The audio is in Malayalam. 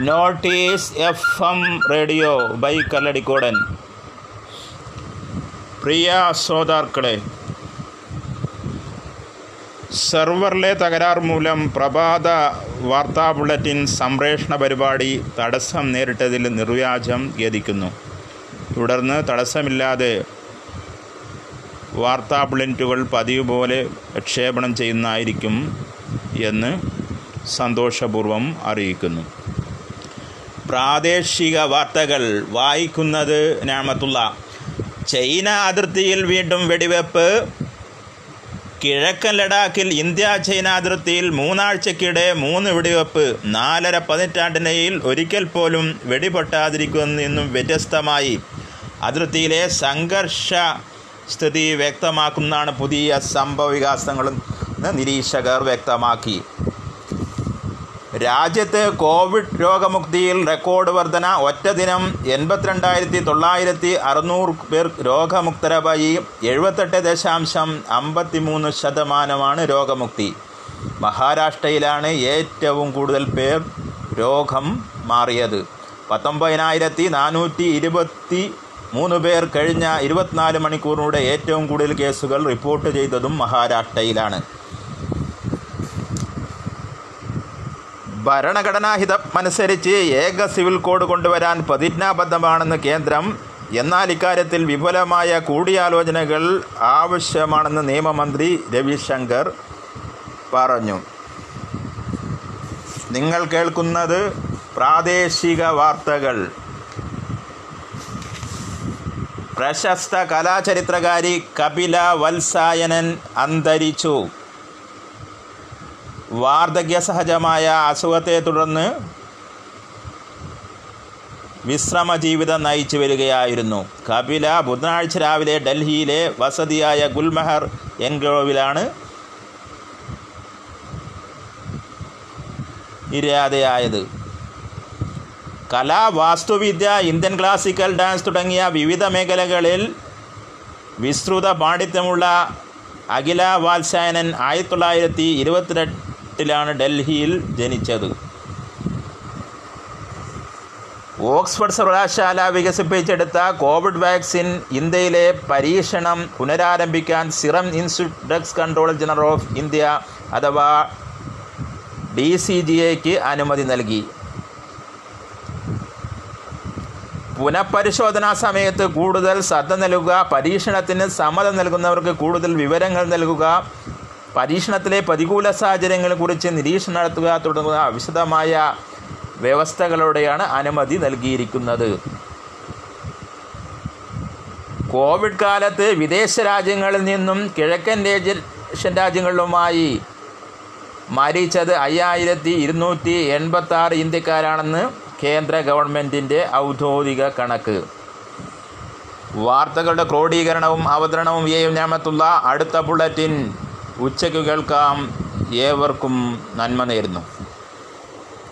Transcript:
Notice F M radio by Kalladikkodan. പ്രിയ ശ്രോതാക്കളെ സെർവറിലെ തകരാർ മൂലം പ്രഭാത വാർത്താ ബുള്ളറ്റിൻ സംപ്രേഷണ പരിപാടി തടസ്സം നേരിട്ടതിൽ നിർവ്യാജം ഖേദിക്കുന്നു. തുടർന്ന് തടസ്സമില്ലാതെ വാർത്താ ബുള്ളറ്റുകൾ പതിവ് പോലെ പ്രക്ഷേപണം ചെയ്യുന്നതായിരിക്കും എന്ന് സന്തോഷപൂർവം അറിയിക്കുന്നു. പ്രാദേശിക വാർത്തകൾ വായിക്കുന്നത് ഞാമത്തുള്ള ചൈന അതിർത്തിയിൽ വീണ്ടും വെടിവെപ്പ്. കിഴക്കൻ ലഡാക്കിൽ ഇന്ത്യ ചൈന അതിർത്തിയിൽ മൂന്നാഴ്ചക്കിടെ മൂന്ന് വെടിവെപ്പ്. നാലര പതിറ്റാണ്ടിനിടയിൽ ഒരിക്കൽ പോലും വെടിപൊട്ടാതിരിക്കുന്നതിൽ വ്യത്യസ്തമായി. അതിർത്തിയിലെ സംഘർഷ സ്ഥിതി വ്യക്തമാക്കുന്നതാണ് പുതിയ സംഭവ നിരീക്ഷകർ വ്യക്തമാക്കി. രാജ്യത്ത് കോവിഡ് രോഗമുക്തിയിൽ റെക്കോർഡ് വർധന ഒറ്റ ദിനം എൺപത്തിരണ്ടായിരത്തി തൊള്ളായിരത്തി അറുന്നൂറ് പേർ രോഗമുക്തരായി. എഴുപത്തെട്ട് ദശാംശം അമ്പത്തിമൂന്ന് ശതമാനമാണ് രോഗമുക്തി. മഹാരാഷ്ട്രയിലാണ് ഏറ്റവും കൂടുതൽ പേർ രോഗം മാറിയത്. പത്തൊമ്പതിനായിരത്തി നാനൂറ്റി ഇരുപത്തി മൂന്ന് പേർ കഴിഞ്ഞ ഇരുപത്തിനാല് മണിക്കൂറിലൂടെ ഏറ്റവും കൂടുതൽ കേസുകൾ റിപ്പോർട്ട് ചെയ്തതും മഹാരാഷ്ട്രയിലാണ്. ഭരണഘടനാഹിതം അനുസരിച്ച് ഏക സിവിൽ കോഡ് കൊണ്ടുവരാൻ പ്രതിജ്ഞാബദ്ധമാണെന്ന് കേന്ദ്രം. എന്നാൽ ഇക്കാര്യത്തിൽ വിപുലമായ കൂടിയാലോചനകൾ ആവശ്യമാണെന്ന് നിയമമന്ത്രി രവിശങ്കർ പറഞ്ഞു. നിങ്ങൾ കേൾക്കുന്നത് പ്രാദേശിക വാർത്തകൾ. പ്രശസ്ത കലാചരിത്രകാരി കപില വത്സായനൻ അന്തരിച്ചു. വാർദ്ധക്യസഹജമായ അസുഖത്തെ തുടർന്ന് വിശ്രമ ജീവിതം നയിച്ചു വരികയായിരുന്നു. കപില ബുധനാഴ്ച രാവിലെ ഡൽഹിയിലെ വസതിയായ ഗുൽമഹർ എൻഗ്രോവിലാണ് ഇരാതയായത് കല വാസ്തുവിദ്യ ഇന്ത്യൻ ക്ലാസിക്കൽ ഡാൻസ് തുടങ്ങിയ വിവിധ മേഖലകളിൽ വിസ്തൃത പാണ്ഡിത്യമുള്ള അഖില വാത്സായനൻ ആയിരത്തി തൊള്ളായിരത്തി ഇരുപത്തിരണ്ടിലാണ് ഡൽഹിയിൽ ജനിച്ചത്. ഓക്സ്ഫോർഡ് സർവകലാശാല വികസിപ്പിച്ചെടുത്ത കോവിഡ് വാക്സിൻ ഇന്ത്യയിലെ പരീക്ഷണം പുനരാരംഭിക്കാൻ Serum Institute drugs control general of India അഥവാ ഡി സി ജി എക്ക് അനുമതി നൽകി. പുനഃപരിശോധനാ സമയത്ത് കൂടുതൽ ശ്രദ്ധ നൽകുക പരീക്ഷണത്തിന് സമ്മതം നൽകുന്നവർക്ക് കൂടുതൽ വിവരങ്ങൾ നൽകുക പരീക്ഷണത്തിലെ പ്രതികൂല സാഹചര്യങ്ങളെക്കുറിച്ച് നിരീക്ഷണം നടത്തുക തുടങ്ങുന്ന വിശദമായ വ്യവസ്ഥകളോടെയാണ് അനുമതി നൽകിയിരിക്കുന്നത്. കോവിഡ് കാലത്ത് വിദേശ രാജ്യങ്ങളിൽ നിന്നും കിഴക്കൻ ഏഷ്യൻ രാജ്യങ്ങളിലുമായി മരിച്ചത് അയ്യായിരത്തി ഇരുന്നൂറ്റി എൺപത്തി ആറ് ഇന്ത്യക്കാരാണെന്ന് കേന്ദ്ര ഗവൺമെന്റിന്റെ ഔദ്യോഗിക കണക്ക്. വാർത്തകളുടെ ക്രോഡീകരണവും അവതരണവും എയും ഞാമത്തുള്ള അടുത്ത ബുള്ളറ്റിൻ. ഉച്ചയ്ക്ക് കേൾക്കാം. ഏവർക്കും നന്മ നേരുന്നു.